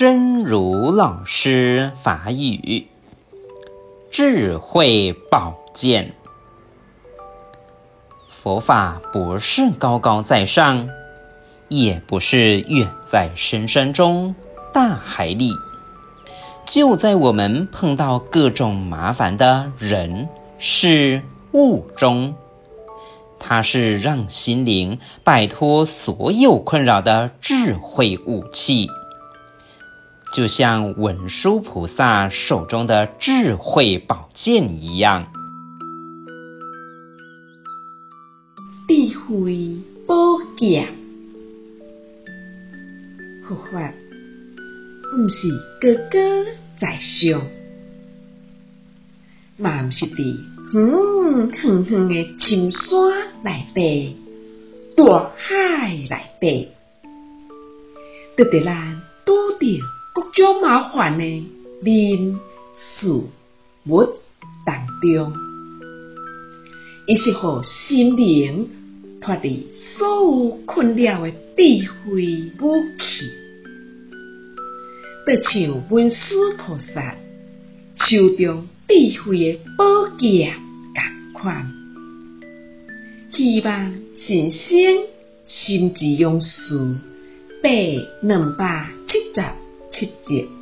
真如老师法语，智慧宝剑。佛法不是高高在上，也不是远在深山中、大海里，就在我们碰到各种麻烦的人事物中。它是让心灵摆脱所有困扰的智慧武器。就像文殊菩萨手中的智慧宝剑一样，智慧宝剑，佛法不是高高在上，嘛不是伫远远的深山内底、大海内底，得得咱拄着。各种麻烦的人事物当中，伊是互心灵脱离所有困扰的智慧武器，就像文殊菩萨手中智慧的宝剑共款。希望新生心之勇士第两百七十七节。